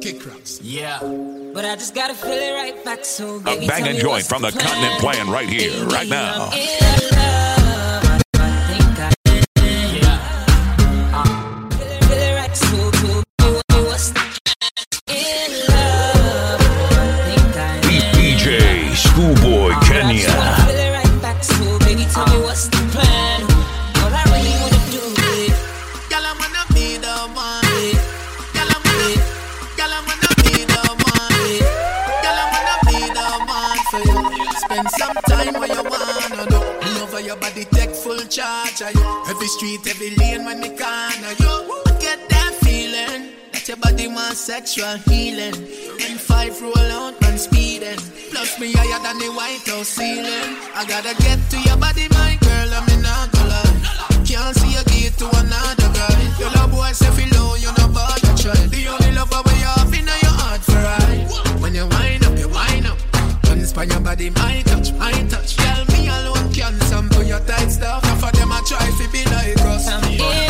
Kick rocks. Yeah. But I just gotta feel it right back. So good. A baby, bang and joint from the plan. continent playing right here, Baby, right now. Sexual healing. When five roll out and speeding. Plus me higher than the White House ceiling. I gotta get to your body, my girl. I'm in a lie. Can't see you give to another guy. Your love boy say feel low, you about to try. The only love you have in your heart for right. When you wind up, you wind up. Once by your body, my touch, my touch. Tell me alone can sample your tight stuff. Enough of them I try to be like us. I'm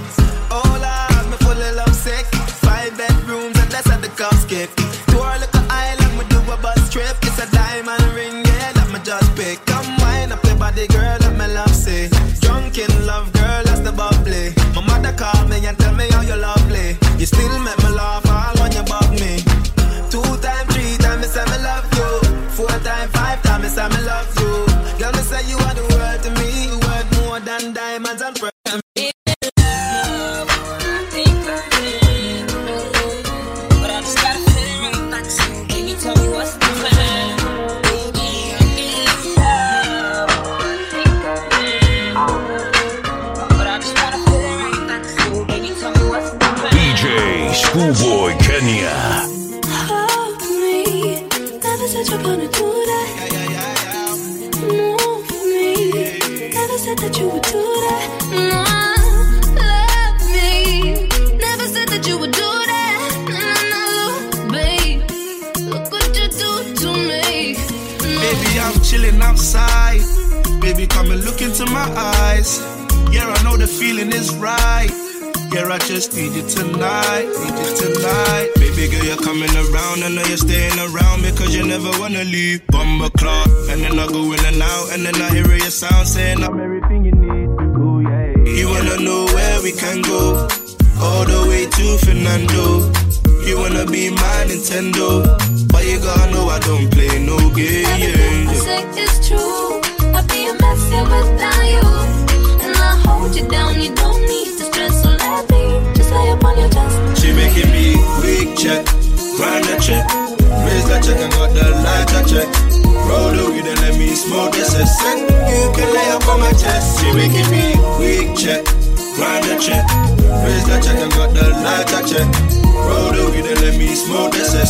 body, girl, that me love say. Drunk in love, girl, that's the bubbly. My mother called me and tell me how you're lovely. You still make me laugh all when you bug me. Two time, three time, me say me love you. Four time, five time, me say me love you. Girl, me say you are the chilling outside. Baby, come and look into my eyes. Yeah, I know the feeling is right. Yeah, I just need you tonight, need you tonight. Baby girl, you're coming around. I know you're staying around because you never wanna leave. Bumble clock, and then I go in and out, and then I hear your sound saying I'm everything you need. Ooh, yeah. You wanna know where we can go? All the way to Fernando. You wanna be my Nintendo, but you gotta know I don't play no Everything I games. say is true. I'd be a mess without you. And I hold you down, you don't need just lay upon your chest. She making me weak check, grind the check, raise the check and got the light lighter check. Roll the weed and let me smoke this a. You can lay up on my chest. She making me weak check, grind the check, raise the check and got the light lighter check. Roll the weed and let me smoke this a.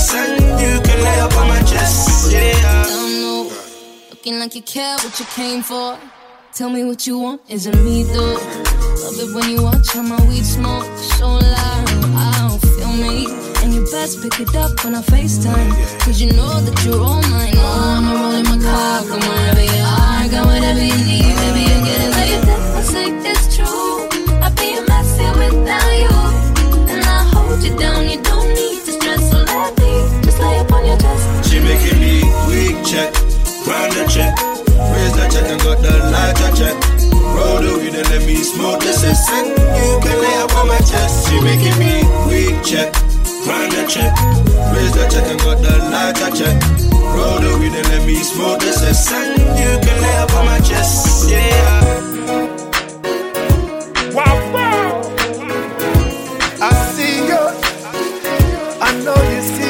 You can lay up on my chest. Yeah. don't know. Looking like you care what you came for. Tell me what you want, is it me though? Love it when you watch how my weed smoke so loud. I don't feel me. And you best pick it up when I FaceTime. Cause you know that you're all mine. Oh, I'ma roll in my car, come wherever you are. Got whatever you need, baby, you get it. Everything I say is true. I'd be a mess here without you. And I hold you down, you don't need to stress. So let me just lay upon your chest. She making me weak check, grind the check, raise the check and got the lighter check. Roll the weed and let me smoke this a scent. You can lay up on my chest. She making me weak check, grind the check, raise the check and got the lighter check. Roll the weed and let me smoke this a scent. You can lay up on my chest. Yeah. Wow, wow. Mm. I see you. I know you see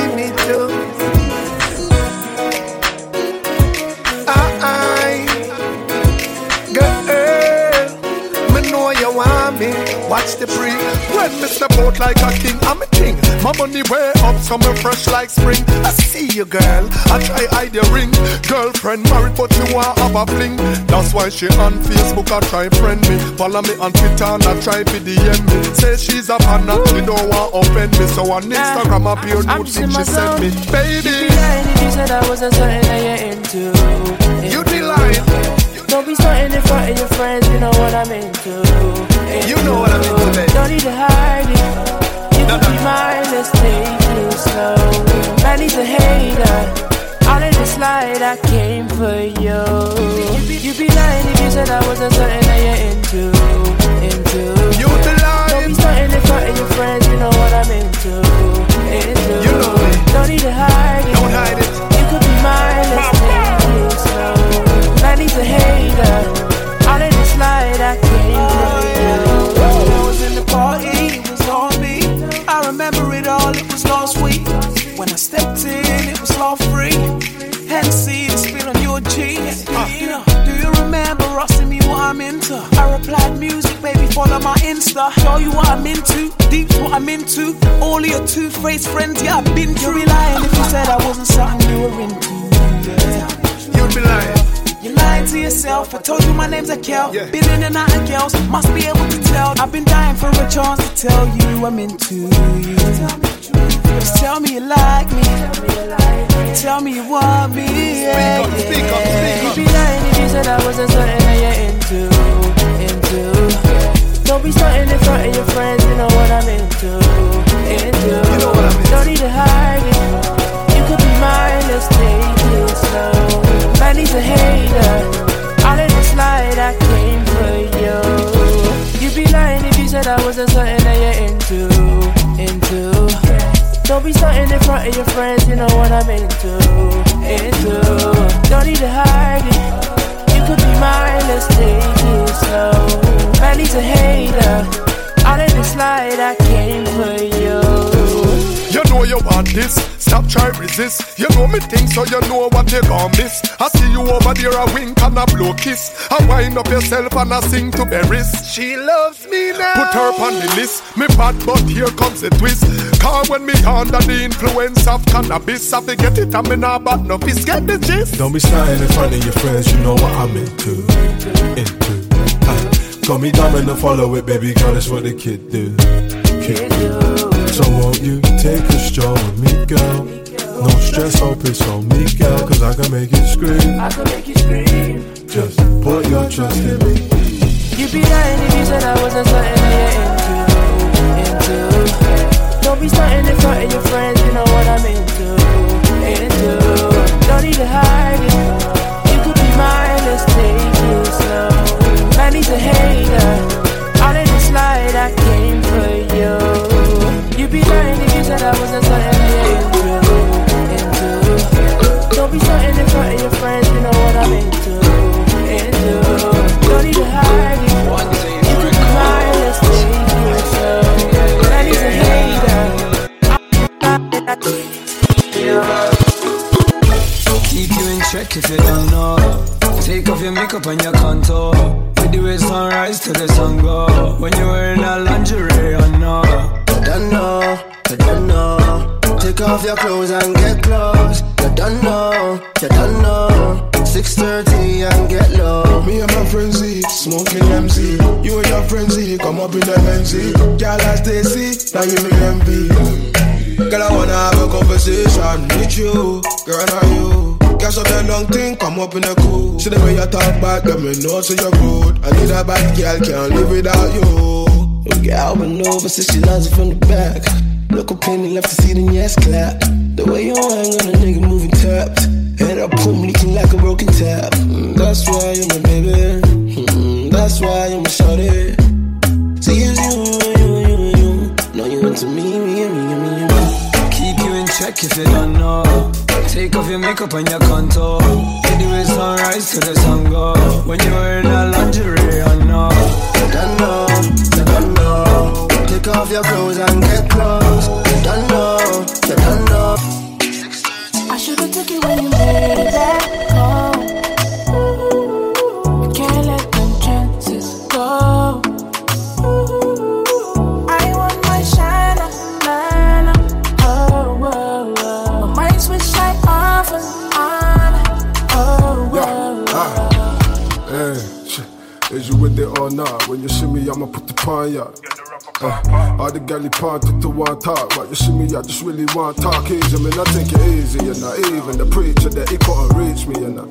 Watch the pre when me step out like a king. I'm a king. My money way up, coming fresh like spring. I see you, girl. I try hide your ring. Girlfriend married, but you want have a fling. That's why she on Facebook, I try friend me. Follow me on Twitter, and I try PDM me. Say she's a fan, and she don't want offend me. So on Instagram, I I'm nude thing she sent me. Baby, lying if you said I wasn't something that you're into. you be lying. Don't be starting in front of your friends, you know what I'm into. You know what I'm into, babe. Don't need to hide it. You could be mine, let's take it slow. Man, he's a hater. Out of the slide, I came for you. You'd be lying if you said I wasn't Yeah. Been in and out of girls, must be able to tell. I've been dying for a chance to tell you I'm into you. Just tell me you like me. Tell me you want me. Yeah, Speak up, speak up, You'd be lying if you said I wasn't something that you're into. Into. Don't be starting in front of your friends, you know what I'm into. Into. You know what I'm into. Don't need to hide it. You could be mine, let's take it slow. Man, he's a hater. Out of the slide, I came for you. You'd be lying if you said I wasn't something that you're into. Into. Don't be starting in front of your friends, you know what I'm into. Into. Don't need to hide it. You could be mine, let's take it slow. Man, he's a hater. Out of the slide, I came for you. You know you want this, stop try resist. You know me think so you know what you gon' miss. I see you over there a wink and a blow kiss. I wind up yourself and I sing to berries. She loves me now. Put her on the list. Me bad but here comes the twist. Cause when me under the influence of cannabis, I forget it and me not bad no fist. Get the gist. Don't be standing in front of your friends, you know what I'm into. Into. Huh. Got me dumb and follow it, baby girl, that's what the kid do. Kid do. So won't you take a stroll with me, girl? No stress, hope it's on me, girl, cause I can make you scream. I can make you scream. Just put your trust in me. You'd be lying if you said I wasn't something that you're into. Into. Don't be starting in front of your friends, you know what I'm into. Into. Don't need to hide it. You could be mine, let's take it slow. Man, he's a hater. Out of the slide, I came for you. Be lying if you said I wasn't something that you're into. Into. Don't be starting in front of your friends, you know what I'm into. Into. Don't need to hide it. You could be let's take it slow. Man, he's a Keep you in check if you don't know. Take off your makeup and your contour. With the way sunrise to the sun go. When you're wearing a lingerie, I know. Don't know, you don't know. Take off your clothes and get close. You don't know, you don't know. 6:30 and get low. Me and my friend Z, smoking MC. You and your friend Z, come up in the MC. Girl, I stay see, now you me envy. Girl, I wanna have a conversation with you. Girl, are you? Guess up the long thing, come up in the cool. See the way you talk back, let me know so you're good. I need a bad girl, can't live without you. Girl, been over since she loves it from the back. Look up in the left to see the yes clap. The way you hang on a nigga moving tapped. Head up, boom, leaking like a broken tap. Mm, that's why you're my baby. Mm, that's why you're my shorty. See, it's you, you, you, you. No, you into me, me, me, me, me. Keep you in check if you don't know. Take off your makeup and your contour. With the way sunrise to the sun go. When you're wearing a lingerie, I know. Don't know, your clothes and get close. You don't know, you don't know. I should've took it when you made that call. I can't let them chances go. I want my shiner, man. Oh, oh, oh. My mind switch like off and on. Oh, yeah. oh, ah. oh. Eh, hey. Is you with it or not? When you see me, I'ma put the pine. Yeah. Uh, all the galley party to one talk, but you see me, I just really want talk easy. Man, I think it easy, you know. Even the preacher that he couldn't reach me, you know.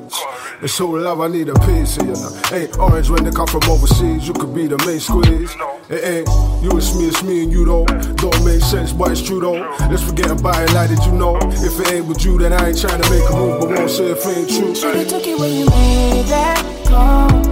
It's so love, I need a piece you know. Ain't orange when they come from overseas, you could be the main squeeze. It ain't you, it's me, it's me and you though. Don't make sense, but it's true though. Let's forget about it, like that, you know? If it ain't with you, then I ain't trying to make a move, but won't say if it ain't true. Should've took it when you made that call.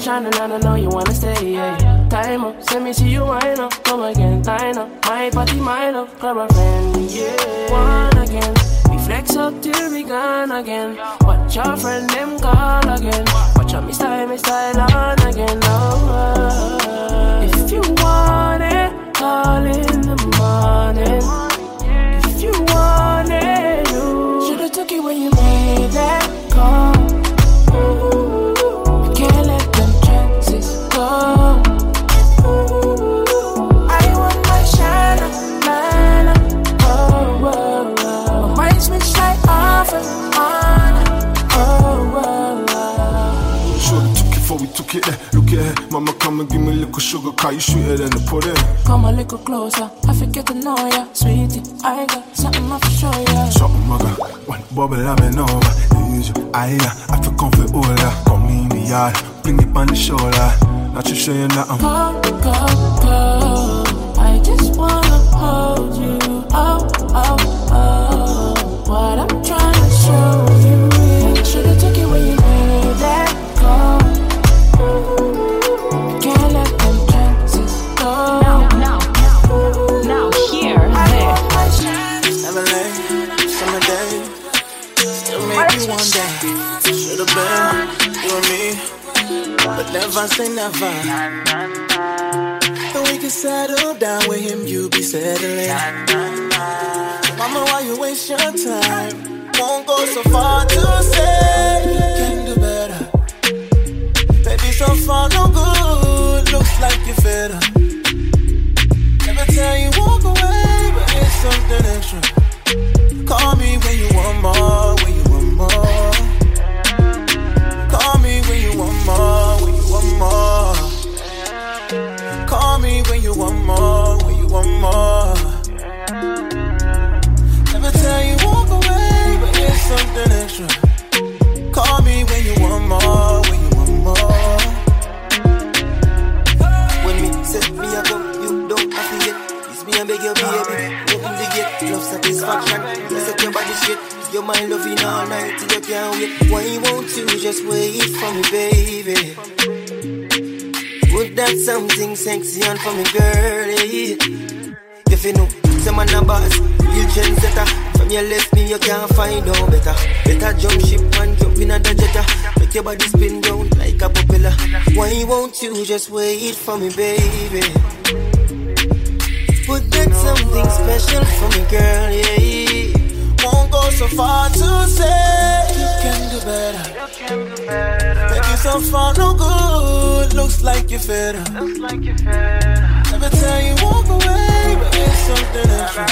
I shining and I know you wanna stay. Yeah. Time up, send me see you wine up, come again, line up. My party, my love, grab a friend, yeah. One again. We flex up till we gone again. Watch your friend them call again. Watch out me style, me style on again. Oh, if you want it, call in took it before we it there. Look at her, mama come and give me a little sugar, cause you sweeter than the pudding. Come a little closer, I forget to know ya, sweetie. I got something I for show ya. Something I got, one bubble I'm in over. Usual, I I feel comfort all. Come in the yard, bring it on the shoulder. Not to show you nothing. Go, go, go. I just wanna hold you. Oh, oh, oh. What I'm trying to show never say never. And we can settle down with him, you be settling. Mama, why you waste your time? Won't go so far to say you can do better. Baby, so far no good. Looks like you're fed up. Never tell you walk away, but it's something extra. Just wait for me, baby? Put that something sexy on for me, girlie. If you know, some man a boss, you trendsetter. From your left me, you can't find no better. Better jump ship and jump in a jetta. Make your body spin round like a propeller. Why you won't you just wait for me, baby? Put that something special for me, girl, yeah. Go so far to say you can do better. You so far, no good. Looks like you're fed up. Never tell you walk away, but it's something extra.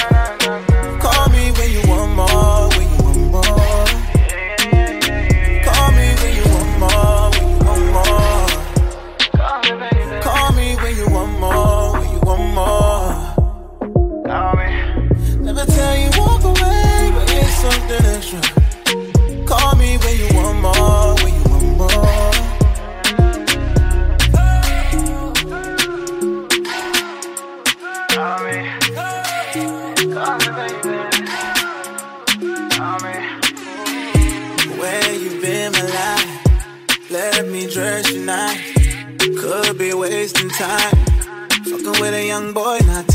Call me when you want more, when you want more. Something extra. Call me when you want more, when you want more. Where you been, my life? Let me dress nice. Could be wasting time. Fucking with a young boy, not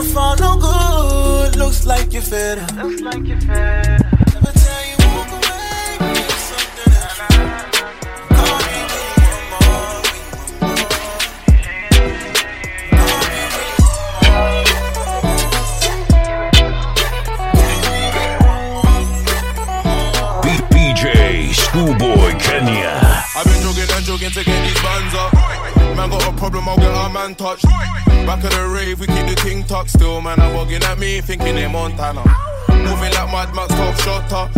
don't fall no good. Looks like you're fed up. Looks like you're fed up. Never tell you walk away. but it's something that you call me when you want more. B- VJ Schoolboy Kenya. I've been jogging and jogging to get these bands up. Man got a problem, I'll get our man touched. Back of the rave, we keep the king tucked still. Man, I'm bugging at me, thinking they Montana. Moving like Mad Max, top shot up.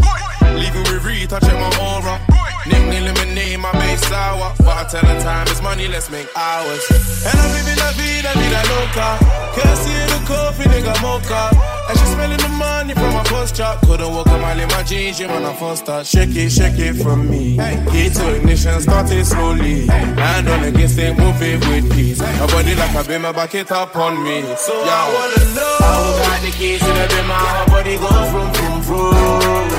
Leaving with I check my aura. Nickname lemonade, my base sour. But I tell her time is money, let's make hours. And I'm living la vida, vida loca. Can't see the coffee, nigga mocha. And she smelling the money from my post chop. Couldn't walk a mile in my jeans, yeah, when I first start. Shake it, shake it from me. Key to ignition, started slowly. Hand on against it, move it with peace. My body like a beamer, back it up on me. So I wanna know. How got the keys to the beamer, her body go from, from, from.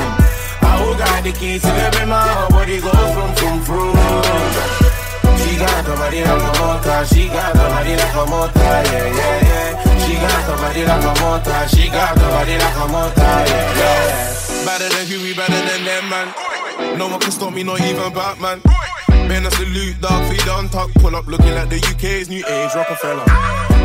Who got the keys to the bimmer? Her body go from, from, from. She got the body like a motor. She got the body like a motor. Yeah, yeah, yeah. She got the body like a motor. She got the body like a motor. Yeah, yeah. Better than Huey, better than them, man. No one can stop me, not even Batman. Man, I salute, dog, feed on top. Pull up looking like the UK's new age Rockefeller.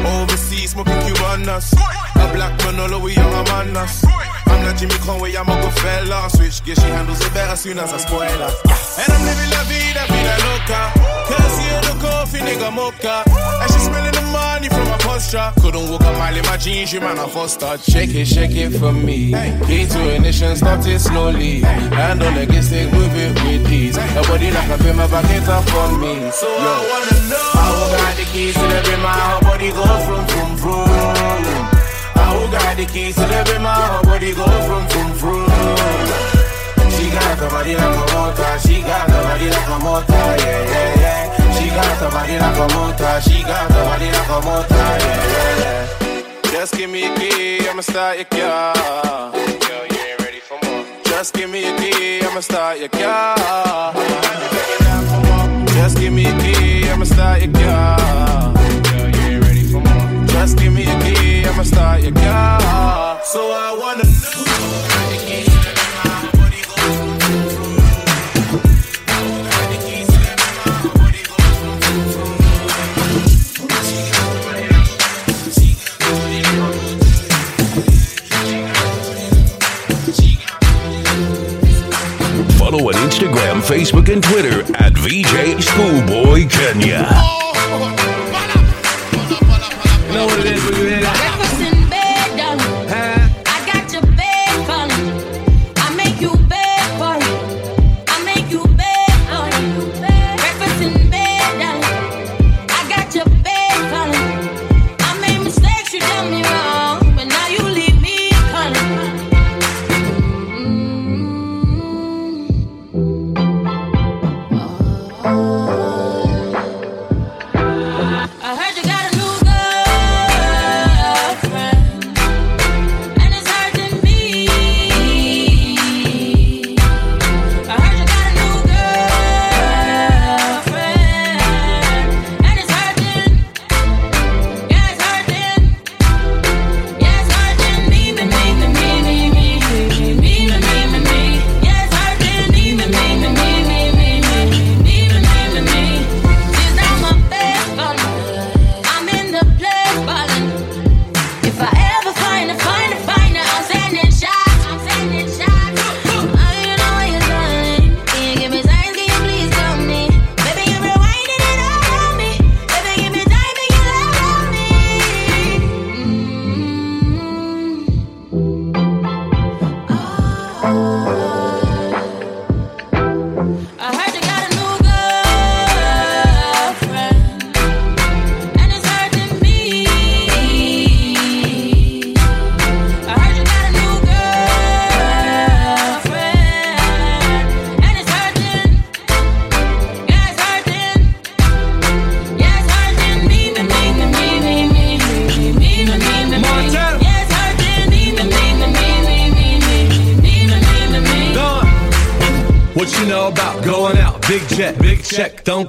Overseas, smoking Cubanas. A black Manolo, we young Amanas. I'm like Jimmy Conway, I'm a good fella. Switch gear, she handles it better soon as I spoil her. And I'm living la vida, vida loca. Can't see her the coffee, nigga mocha. And she smelling the money from my posture. Couldn't walk a mile in my jeans, you man, I foster. Shake it, shake it for me. Key to ignition, start it slowly. Hand on the gas, stick, move it with ease. Her body like a bimmer, back it up on me. So Yo. I wanna know. How got the keys to the bimmer, her body go from, from, from. Who got the keys to the bimmer? Her body go from, from, from. Got the body like a motor. She got the body like a motor. Yeah, yeah, yeah. She got the body like a motor. She got the body like a motor. Yeah, yeah, yeah. Just give me a key, I'ma start your car. Girl, you ain't ready for more. Just give me a key, I'ma start your car. Just give me a key, I'ma start your car. Girl, you ain't ready for more. Just give me a key, I'ma start your car. So I wanna know. Instagram, Facebook, and Twitter at VJ Schoolboy Kenya.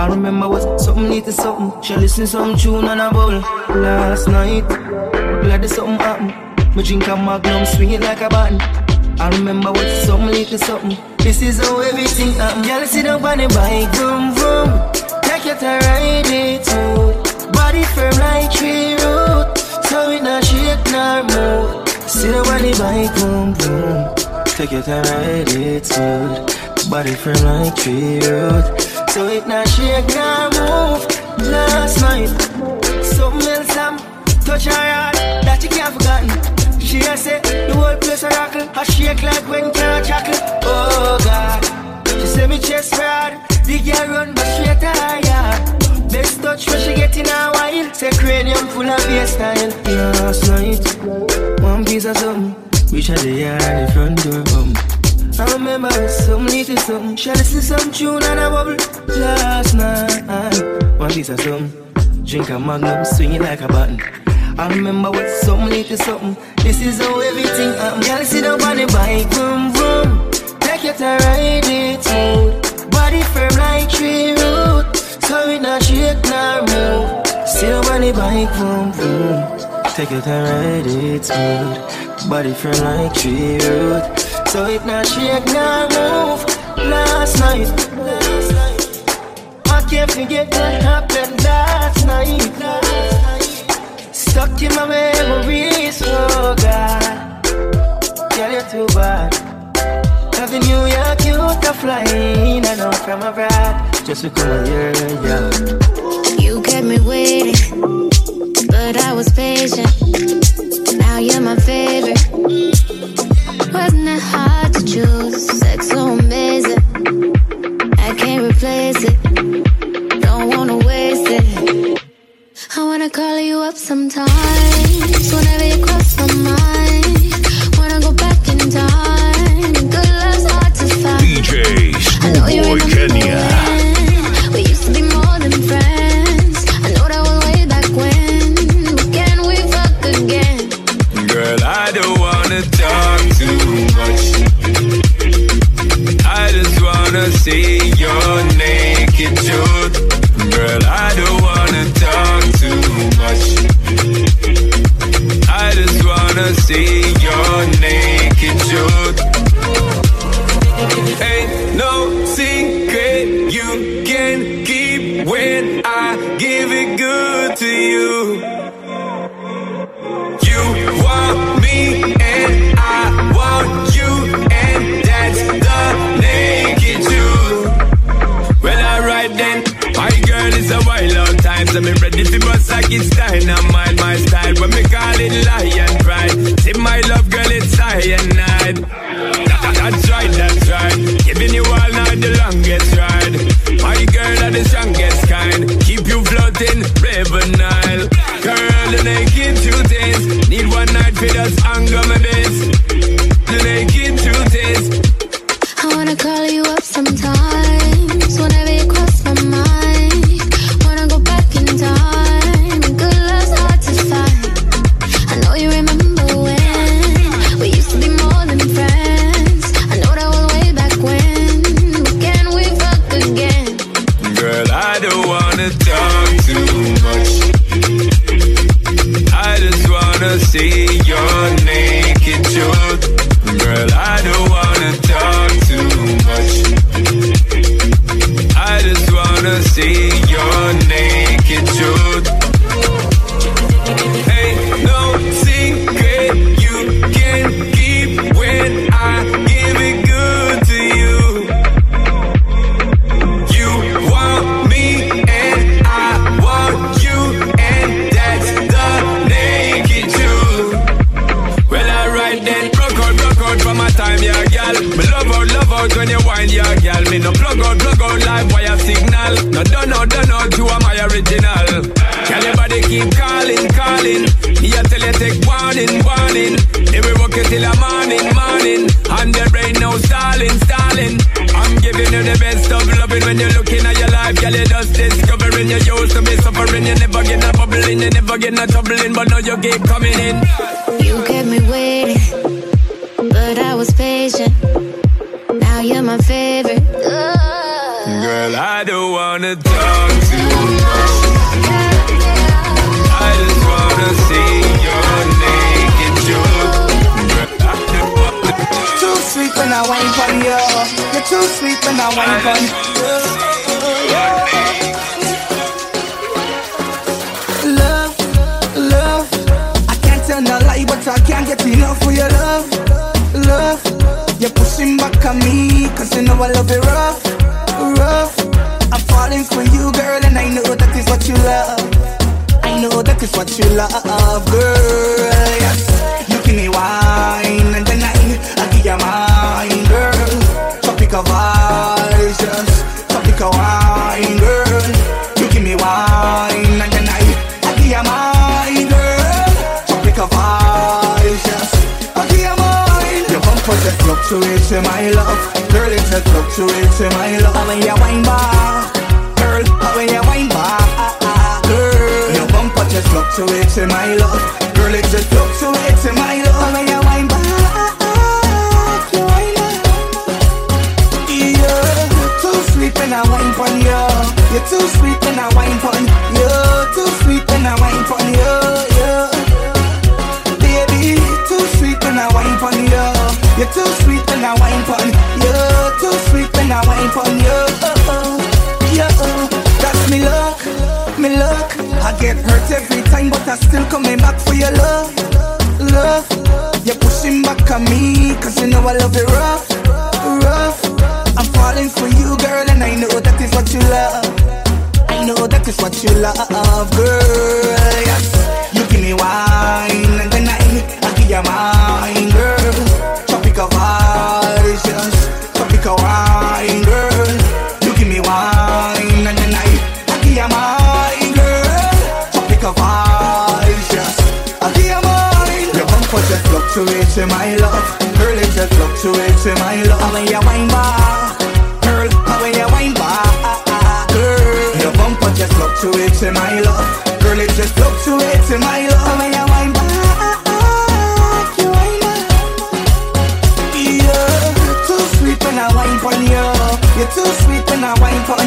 I remember what something need to something. She listen some tune and a bowl. Last night, glad the something happen. Me drink a magnum, it like a button. I remember what something need to something. This is how everything happen. Girl, sit up on the bike, vroom vroom. Take you to ride it too. Body firm like tree root. So it not shake nor move. Sit up on the bike, vroom vroom. Take your time, ride it smooth. Body firm like tree root. So it not shake nor move. Last night, something else I'm touch her heart that you can't forgotten. She a say the whole place a rockle, I shake like when can't chuckle. Oh God, she say me chest hard, the girl run but she yard. Best touch when she get in a while, say cranium full of bass style. Last night, one piece of something. Reach out the and the front door bum. I remember some little something. She listen some tune and a bubble last night. One piece of something. Drink a magnum, swing it like a button. I remember what some little something. This is how everything happen. Girl, sit down on the bike, vroom vroom. Take you to ride it smooth. Body firm like tree root. So it not shake nor move. Sit down on the bike, vroom vroom. Take you to ride it smooth. Body firm like tree root. So it not shake nor move. Last night. I can't forget what happened last night. Stuck in my memories, oh God. Girl, you're too bad. Having you, you're cute, to flying. I know from abroad, just because you're young. You kept me waiting, but I was patient. Now you're my favorite. Wasn't it hard to choose? Sex so amazing. I can't replace it. Don't wanna waste it. I wanna call you up sometimes. Whenever you cross my mind. I can't tell lie, but I can't get enough of your love, love. You're pushing back on me, cause you know I love it rough, rough. I'm falling for you, girl, and I know that is what you love. I know that is what you love, girl. Fluctuates in my love, girl. It just fluctuates in my love. When you wine back, girl, when you wine back, girl. Your bumper just fluctuates in my love, girl. It just fluctuates in my love. When you wine back, you wine back. Yeah, you're too sweet when I wine pon you. You're too sweet when I wine pon you. Too sweet when I wine pon you. Yeah, baby, too sweet when I wine pon you. You're too sweet when I wine pon you. Too sweet when I wine pon you. Oh, that's me luck, me luck. I get hurt every time, but I still coming back for your love, love. You're pushing back on me, cause you know I love it rough, rough. I'm falling for you, girl, and I know that is what you love. I know that is what you love, girl. Yes, you give me wine, and then I, I give you mine, girl. Tropical yes, tropical wine, girl. You give me wine, and then I, I give you mine, girl. Vibes, yes, I give you mine. Your bumper just fluctuates in my love, girl. It just fluctuates in my love. When you wine back, girl, when you wine back, girl. Your bumper just fluctuates in my love, girl. It just fluctuates in my love. Too sweet when I wine pon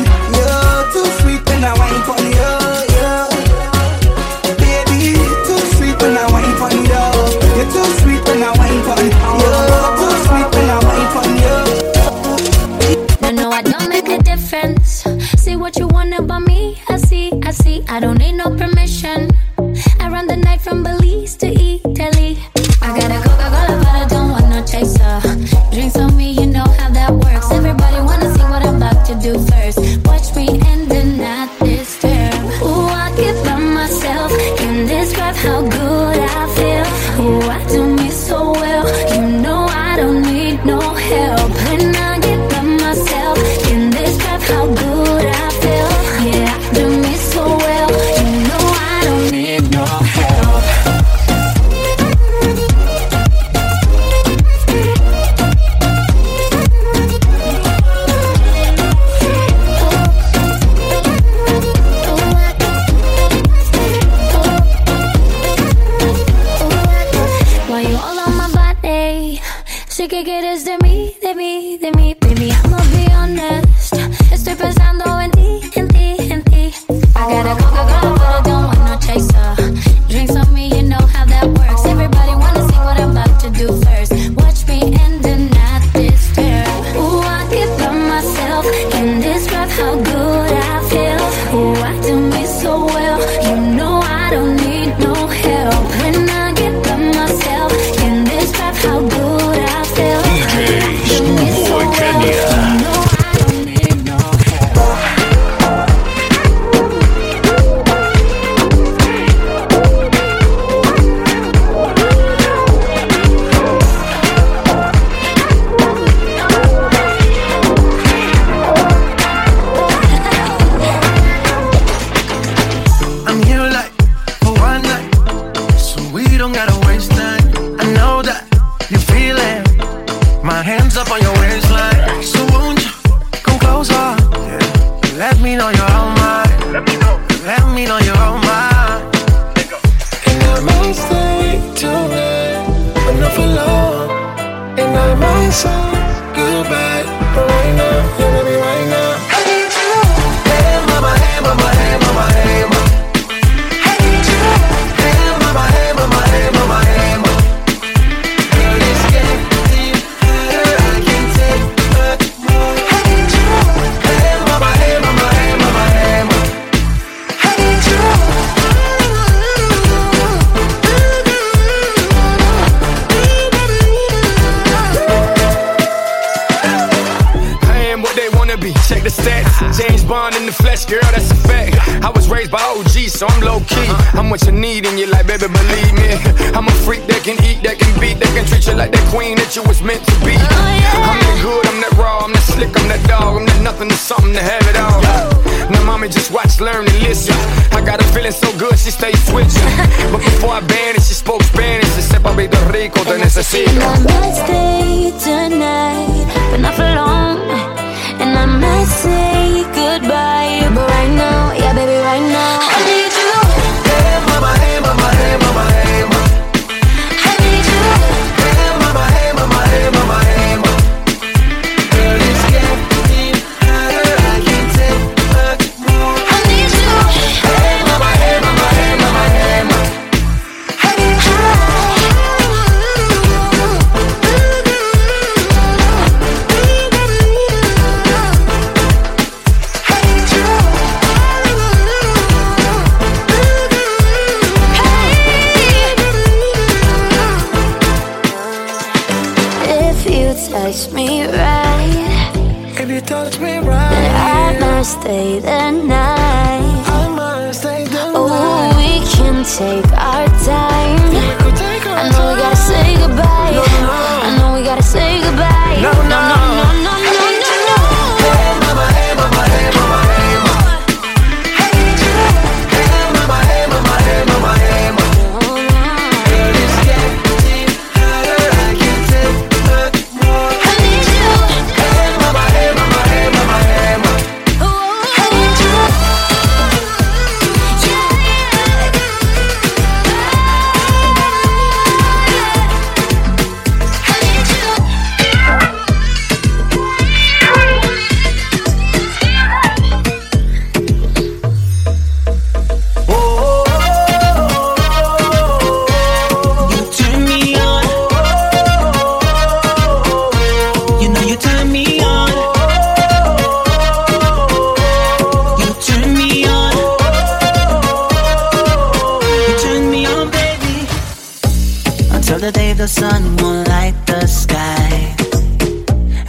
light the sky,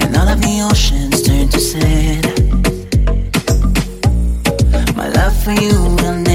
and all of the oceans turn to sand. My love for you will never.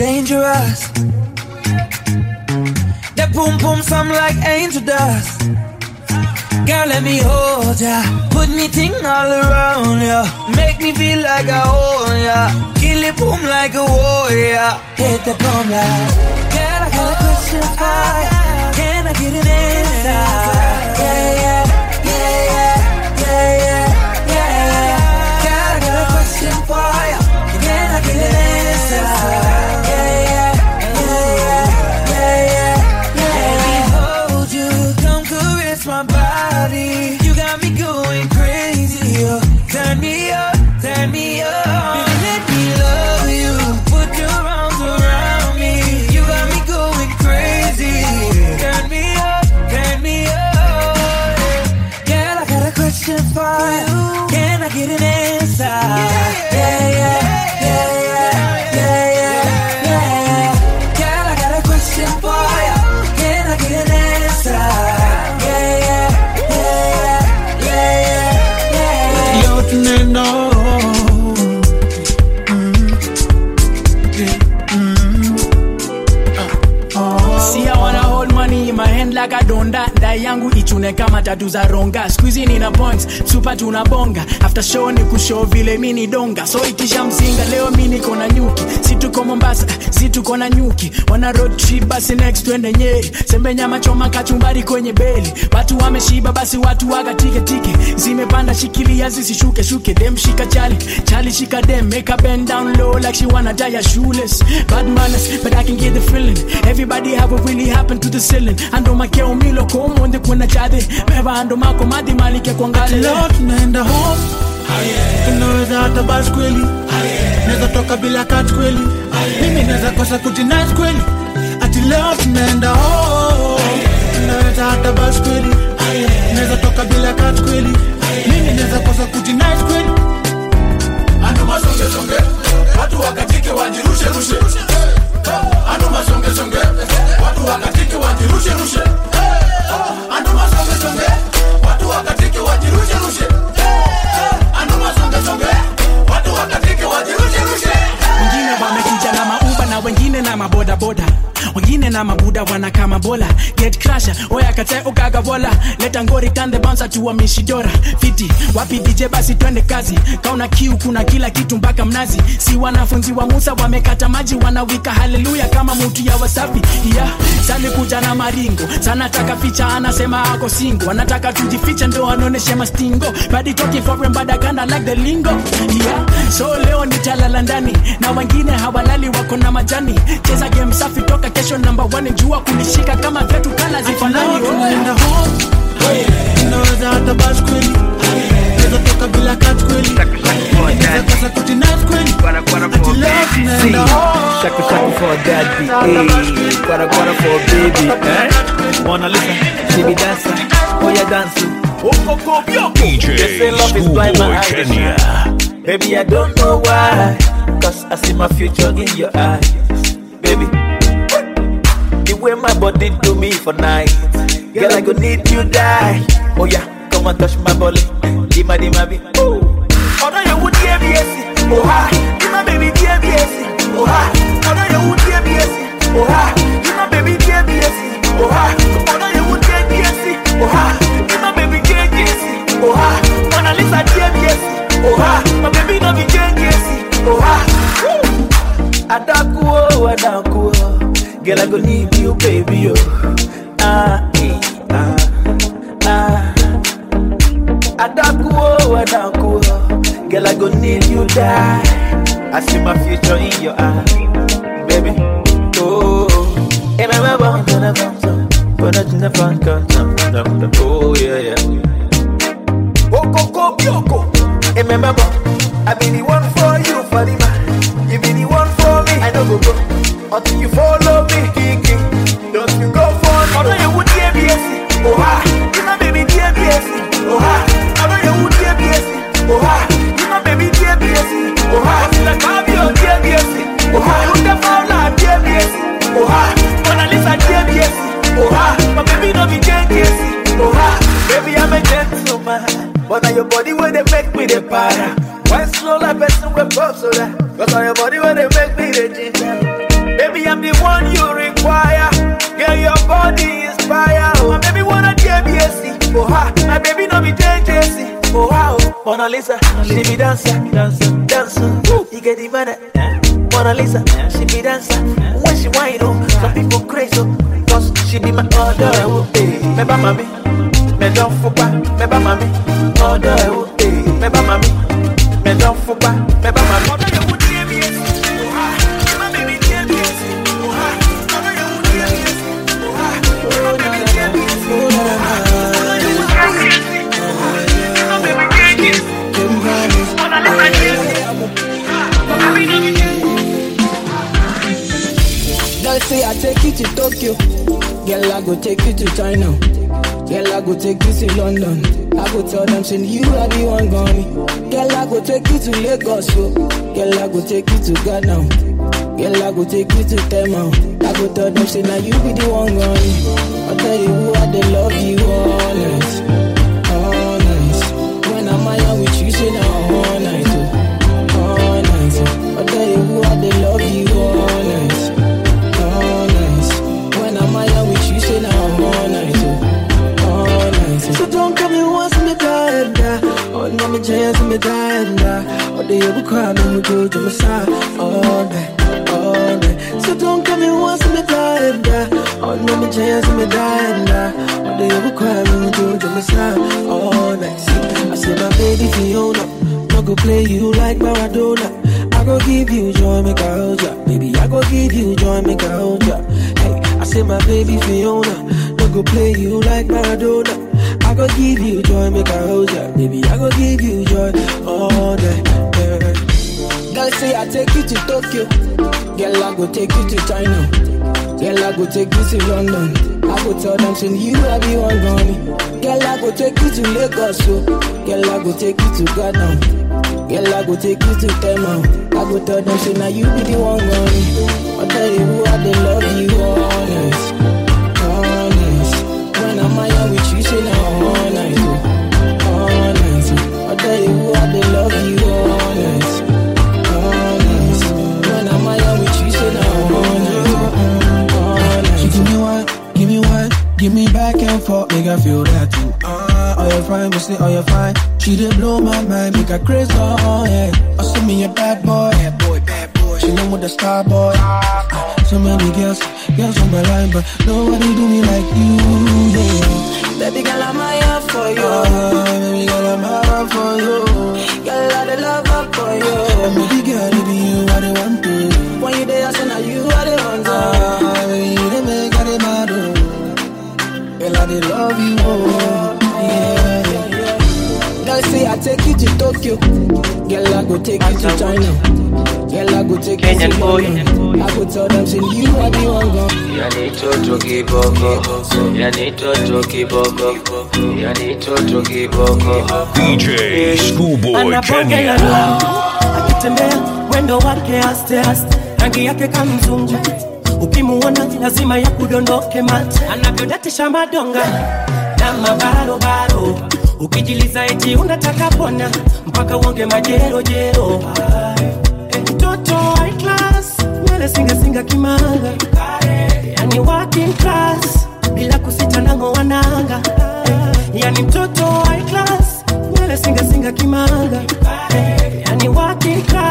dangerous. That boom boom sound like angel dust. Girl, let me hold ya. Put me thing all around ya. Make me feel like I own ya. Kill it boom like a warrior. Hit the boom like. Girl, I got a question for ya. Can I get an answer? Yeah, yeah, yeah, yeah, yeah, yeah, yeah. Girl, I got a question for ya. Can I get an answer? Ichune kama tatu za ronga. Squeezy nina points, super tunabonga. After show ni kushow vile mi ni donga. So itisha mzinga, leo mi niko na nyuki. Si tuko Mombasa, si tuko na nyuki. Wana road trip basi next twende Nyeri. Sembe nyama choma kachumbari kwenye beli. Watu wameshiba basi watu waga tike tike. Zimepanda shikilia zisishuke shuke. Dem shika chali, chali shika dem. Make her bend down low like she wanna die shoeless. Bad manners, but I can get the feeling. Everybody have what really happened to the ceiling. Ando makeo milo komo onde kuna Beba ando mako madi malike kuangale. leo tunaenda home. Tunaweza hata bas kweli. Naweza toka bila kat kweli. Mimi naweza kosa kujinais kweli. Ati leo tunaenda home. Tunaweza hata bas kweli. Naweza toka bila kat kweli. Mimi naweza kosa kujinais kweli. Ando watu wakatike wajirusherushe. Ando watu wakatike wajirushe rushe. Ah, oh, anduma songesonge watu wakatiki wajirushe wajirusherushe wengine na mabodaboda wengine na mabuda wana kama bola. Get crasher oya kate ukaga bola leta ngori kande bouncer tuwa mishidora. Fiti wapi dj basi twende kazi. Kauna kiu kuna kila kitu mpaka mnazi. Si wanafunzi wa musa wamekata maji wanawika haleluya kama mtu ya wasafi. Yeah. sali kuja na maringo. Sana taka ficha anasema ako singo anataka tujificha ndo anoneshe mastingo. Badi talking for him but I kinda like the lingo. Yeah. so leo nitalala ndani. Na wengine hawalali wako na majani cheza game safi toka kesho namba one jua kunishika kama vyetu kala zifanani Leo tunaenda home tunaweza hata bas kweli naweza toka bila kat kweli naweza kosa kujinais kweli ati leo tunaenda home Shaku shaku for daddy, hey. Guara guara for baby, eh? Wanna listen? She be dancer, oh yeah dance. Oh, oh, oh, yo. DJ They say love is blind, my Schoolboy eyes are Kenya. shine. Baby, I don't know why. Cause I see my future in your eyes. Baby, the way my body do me for night. Girl, I go need you die. Oh yeah, come and touch my body. Dima dima. Ooh. Oh no, you would hear me. Oh ha, my baby, dear me. Oh ha, oh no, you would hear me. Oh ha, my baby, dear me. Oh ha, oh no, you would hear me. Oh ha, my baby, dear me. Oh ha, Mona Lisa, dear me. Oh ha, my baby, no be dear me. Oh ha, Woo. Oh. Oh, adaku, oh. Girl, I go need you, baby, oh. Ah, eh, ah, ah. Adaku, oh, adaku. Girl, I go need you, die. I see my future in your eyes, baby. Oh, and I'm about to the front, but not in the front, come, oh, yeah, yeah. Oh, go, go, yoko. Remember, I be the one for go go until you follow me, kiki. Don't you go for me? I know you would me. Oh ha, you my baby, me. Oh ha, I know you would me. Oh ha, you my baby, me. Oh ha, I feel like I'm your dear. Oh ha, you the dear me. Oh ha, Mona Lisa, me. Oh ha, my baby, no be yes. Oh ha, baby, I'm a gentleman, but now your body where they make me the para. Why slow like person with pop so that? Cause all your body where they make me the ginger. Baby, I'm the one you require. Girl, your body is fire. Oh, my baby wanna dear BSC. Oh ha, my baby no be JJC. Oh wow, Mona Lisa, she be dancer, dancer, dancer. You get the money. Mona Lisa, she be dancer. When she whine, oh, some people crazy, oh, cause she be my order. Oh, eh, me ba mami, me don't fuck me ba mami, order. Oh, eh, me ba mami, Girl say I take you to Tokyo. Girl I go take you to China. Girl I go take you to London. I go tell them say you are the one gone. Girl I go take you to Lagos. So. Girl I go take you to Ghana. Girl I go take you to Tema. I go tell them say now you be the one gone. I tell you who I they love you honest, honest. When I'm out with you say now all chance me die and. Oh, they ever cry me we go to my side all night, all night. So don't come and once me die and die. Oh, no, me chance me die and. Oh, they ever cry me we go to my side all night. See, I say my baby Fiona, no go play you like Maradona. I go give you joy, make a hold ya. Baby, I go give you joy, make a hold ya. Hey, I say my baby Fiona, no go play you like Maradona. I go give you joy, make a hold ya. Baby, I go give you joy all day. Yeah. Girl say I take you to Tokyo. Girl, I go take you to China. Girl, I go take you to London. I go tell them, say you are the one gone. Girl, I go take you to Lagos. So. Girl, I go take you to Ghana. Girl, I go take you to Tema. I go tell them, say now you be the one gone. I tell you I they love you honest. Out with you, say now all night, oh, all night. oh. I tell you I they love you honest, honest. When I'm out with you, say now all night, oh, all night. She give me one, give me one, give me back and forth, make I feel that too. Ah, oh you fine, but say oh you fine. She did blow my mind, make her crazy, oh yeah. Oh, send me a bad boy, bad boy, bad boy. She know with the star boy. Ah, so many girls, girls on my line, but nobody do me like you, yeah. Baby girl, I'm here for you. Ah, baby girl, I'm hard for you. Girl, I the love up for you. And baby girl, it be you I the want to. When you there, I say now you are the one. Ah, baby, you the make I the oh. Girl, I the love you, oh. You to Tokyo. Girl I go take you to China. Girl I go take you to. London. I go tell them say you are the one gone. Yani toto kiboko, yani toto kiboko, yani toto kiboko. DJ Schoolboy Kenya. akitembea mwendo wake aste aste, rangi yake kama mzungu, ukimuona lazima ya kudondoke mate, anavyodatisha madonga na mabarobaro, ukijiliza eti unataka pona mpaka uonge majerojero. Mtoto high singasinga kimanga, yani working class, bila kusita wananga, yani mtoto high singasinga kimanga, yani working class,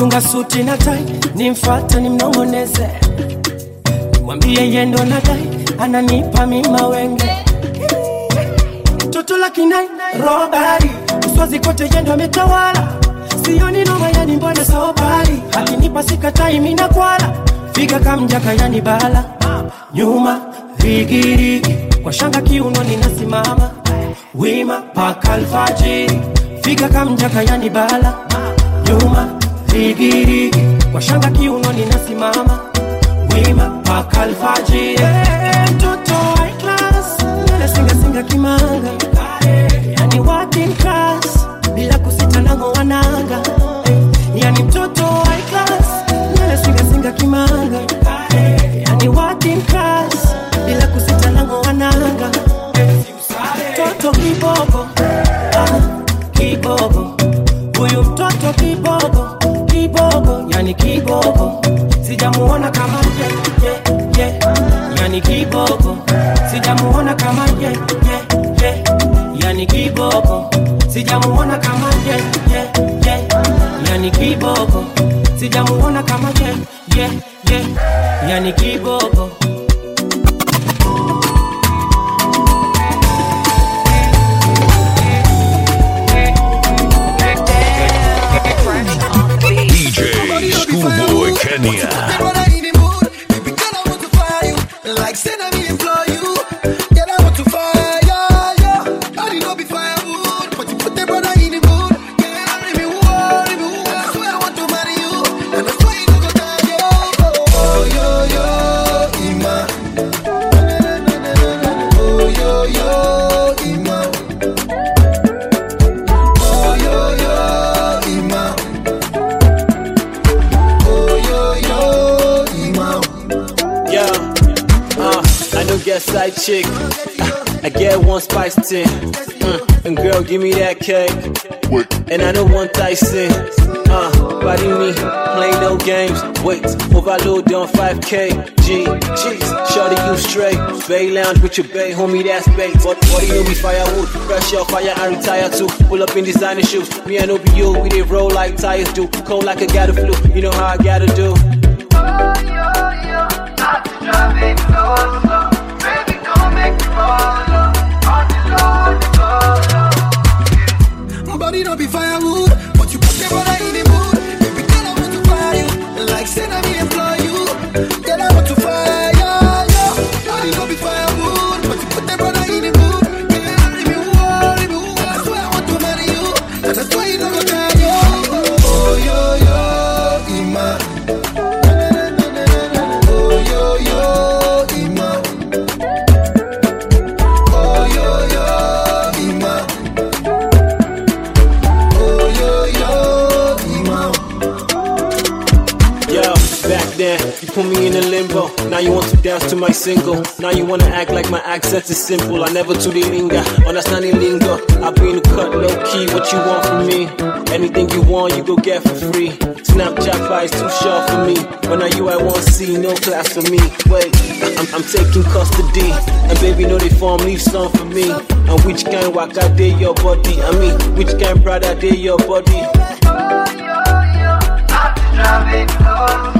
nitadunga suti na tai nimfate nimnongoneze nimwambie yendo na dai ananipa mima wenge. Kinai robari. Uswazi kote yendo ametawala. Sioni noma yani mbona sobari, akinipa sikatai mina kwala. Figa kamjaka yani bala. Nyuma rigirigi kwa shanga kiuno ninasimama. Wima paka figa kamjaka yani bala. Nyuma rigirigi kwa shanga kiunoni nasimama wima mpaka alfajiri. Yeah, mtoto high class. Kimanga. Yani working class. yani kiboko, sijamuona kama ye, ye, ye. Yani kiboko, sijamuona kama ye, ye, ye. Yani kiboko, sijamuona kama ye, ye, ye. Yani kiboko, sijamuona kama ye, ye, ye. Yani kiboko on 5K. G, G's, you straight. Bay lounge with your bay, homie, that's bait. But body no be firewood. Fresh out fire and retire too. Pull up in designer shoes. Me and you, we they roll like tires do. Cold like a gotta flu. You know how I gotta do. Body back then, you put me in a limbo. Now you want to dance to my single. Now you wanna act like my accent is simple. I never to the linger, understanding lingo. I be in the cut low key. What you want from me? Anything you want, you go get for free. Snapchat price too short for me. When are you I want see, no class for me. Wait, I'm, I'm taking custody. And baby, know they form, leave some for me. And which kind waka day your body? I mean, which kind brother day your body? Body don't be firewood, music put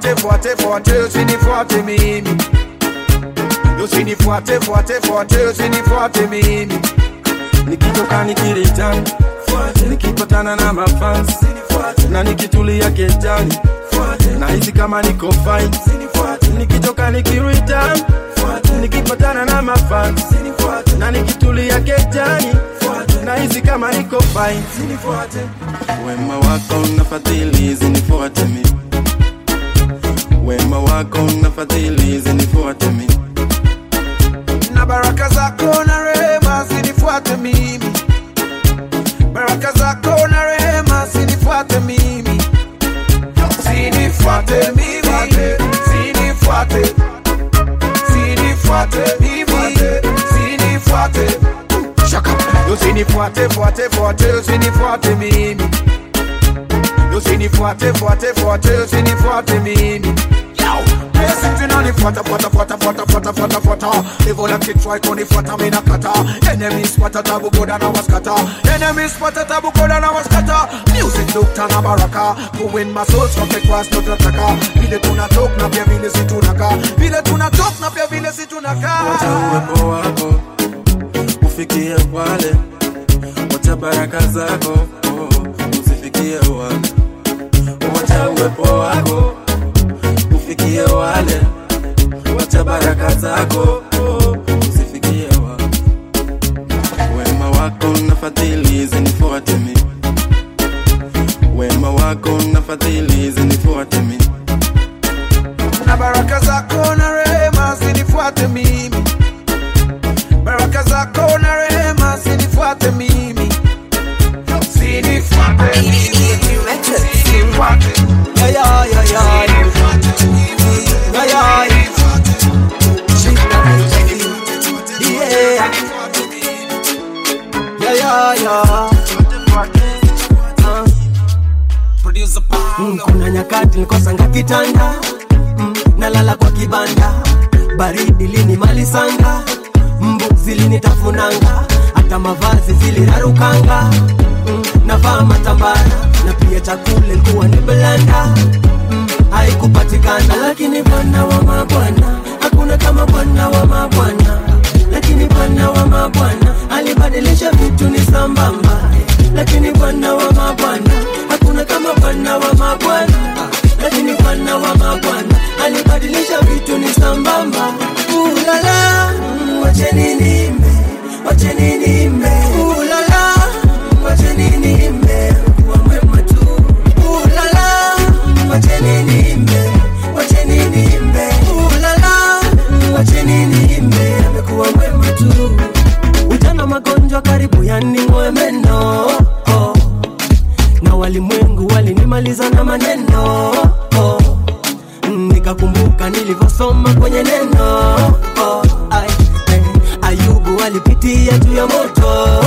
zinifuate, fuate, fuate, usinifuate mimi, usinifuate fuate, fuate, usinifuate mimi, nikitoka nikiritan nikipatana na mafans na nikitulia kejani na hizi kama niko fine nikitoka nikiritan nikipatana na mafans na nikitulia kejani na hizi kama niko fine wema wako na fadhili zinifuate mi wema wako na fadhili zinifuate mi na baraka zako na rehema zinifuate mimi, baraka zako na rehema zinifuate mimi, zinifuate mimi, zinifuate, zinifuate mimi, zinifuate, shaka, zinifuate, fuate, fuate, zinifuate mimi, yo zinifuate, fuate, fuate, usinifuate mimi, ufikie wale, wacha baraka zako oh, usifikie wale wacha uwepo wako ufikie wale wacha baraka zako. Usifikie wale wema wako na fadhili zinifuate mi. Wema wako na fadhili zinifuate mi. Na baraka zako na rehema zinifuate mimi. Baraka zako na rehema zinifuate mimi. Zinifuate mimi. Zinifuate Mm, kuna nyakati nikosanga kitanda. Mm, nalala kwa kibanda. Baridi linimalisanga mbu zilinitafunanga hata mavazi zilirarukanga. Mm, navaa matambara. Na pia chakule kuwa ni blanda. Mm, haikupatikana. Lakini bwana wa mabwana hakuna kama bwana wa mabwana. Lakini bwana wa mabwana alibadilisha vitu ni sambamba. Lakini bwana wa mabwana hakuna kama bwana wa mabwana. Lakini bwana wa mabwana alibadilisha vitu ni sambamba. Ulala wacheni nime, wacheni nime. ulala wacheni nime, kuwa mwema tu. Ulala wacheni nime, wacheni nime. ulala wacheni nime, amekuwa mwema tu. Ujana magonjwa karibu yaning'oe walinimaliza na maneno. Oh. nikakumbuka nilivyosoma kwenye neno. Oh. Ay, ay, ayubu alipitia juu ya moto.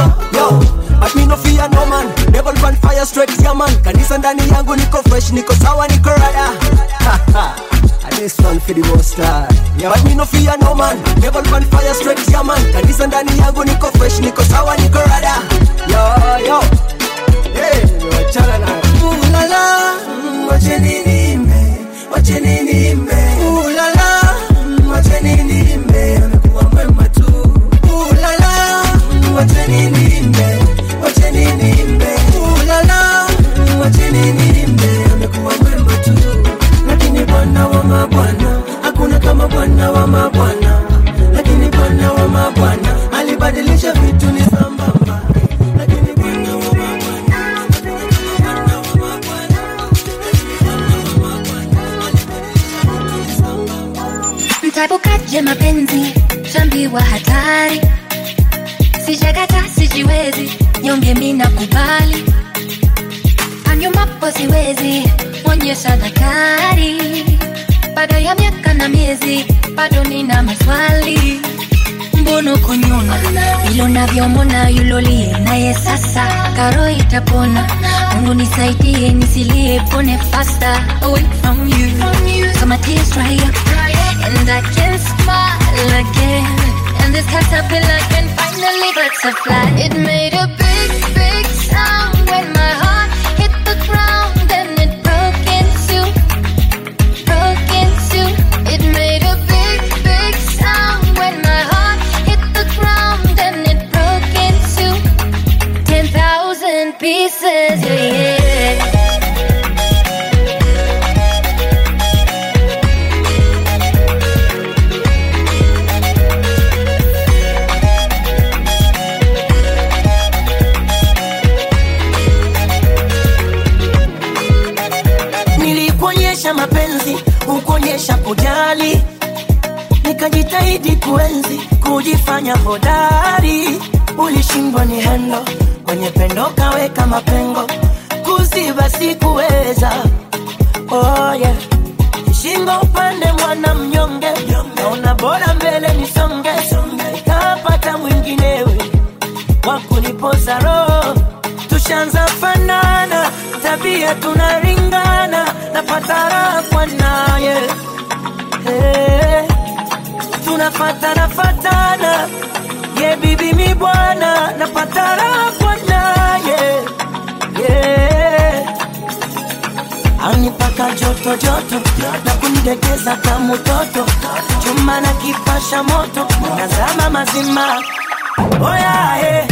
But me no fear no man. Devil run fire straight ya man. Kanisa ndani yangu niko fresh niko sawa niko raya. This one for the most high. Yeah. But me no fear no man. Devil run fire straight ya man. Kanisa ndani yangu niko fresh niko sawa niko rada Yo yo. Hey, wachana na Ulala, wacheni nimbe Wacheni nimbe Ulala, wacheni nimbe Amekuwa mwema tu. Ulala, wacheni nimbe Wacheni nimbe Ulala, wacheni nimbe Amekuwa mwema tu. Lakini bwana wa mabwana Hakuna kama bwana wa mabwana. Lakini bwana wa mabwana Alibadilisha vitu mtabukaje mapenzi shambiwa hatari. Sijakata sijiwezi nyonge mina kubali anyumapo siwezi onyesha dakari baada ya miaka na miezi bado nina maswali. Mbono kunyona ilo navyomona yulolie naye sasa. Karo itapona. Mungu nisaidie nisilie pone faster. Away from you. My tears dry up and I can smile again. And this caterpillar can finally butterfly it made a big nikajitahidi kuenzi kujifanya hodari. Ulishindwa ni hendo kwenye pendo kaweka mapengo. Kuziba sikuweza. Oh, yeah. shingo upande mwana mnyonge. Naona bora mbele nisonge. Nikapata mwinginewe wakunipoza roho. Tushanza fanana tabia tunaringana. Napata raha kwa naye. Hey, tunafatana fatana ye bibi mi bwana napata raha kwa naye yeah. anipaka joto joto na kunidekeza kama mtoto chuma na kipasha moto nazama mazima oh yeah, yeah.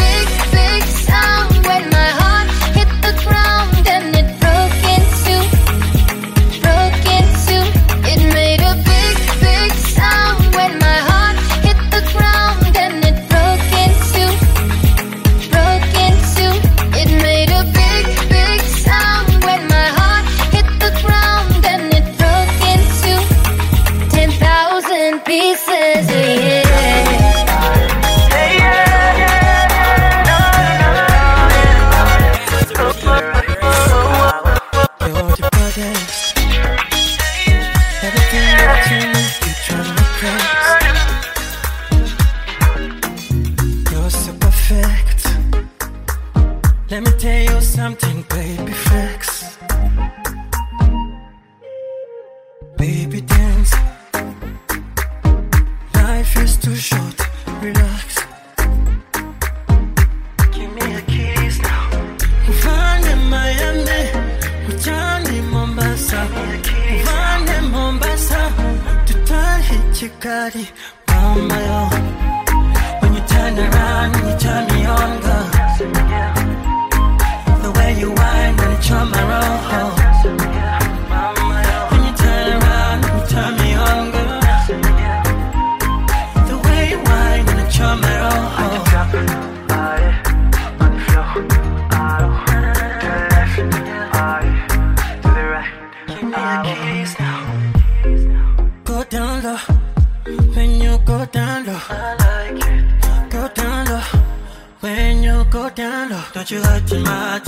Go down low. Don't you hurt your mouth.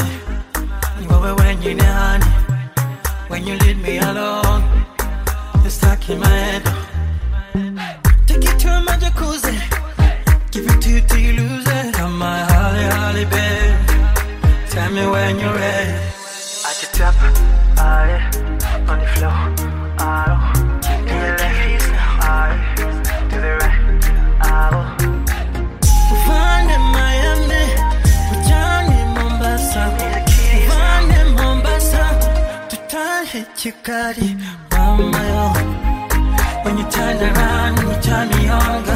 You over when you down. When you leave me alone, you're stuck in my head. Take it to my jacuzzi, give it to you till you lose it. Come my holly, holly, babe. Tell me when you're ready. At the top, aye, on the floor, turn hit Chikari, mama yo. When you turn around, you turn me on,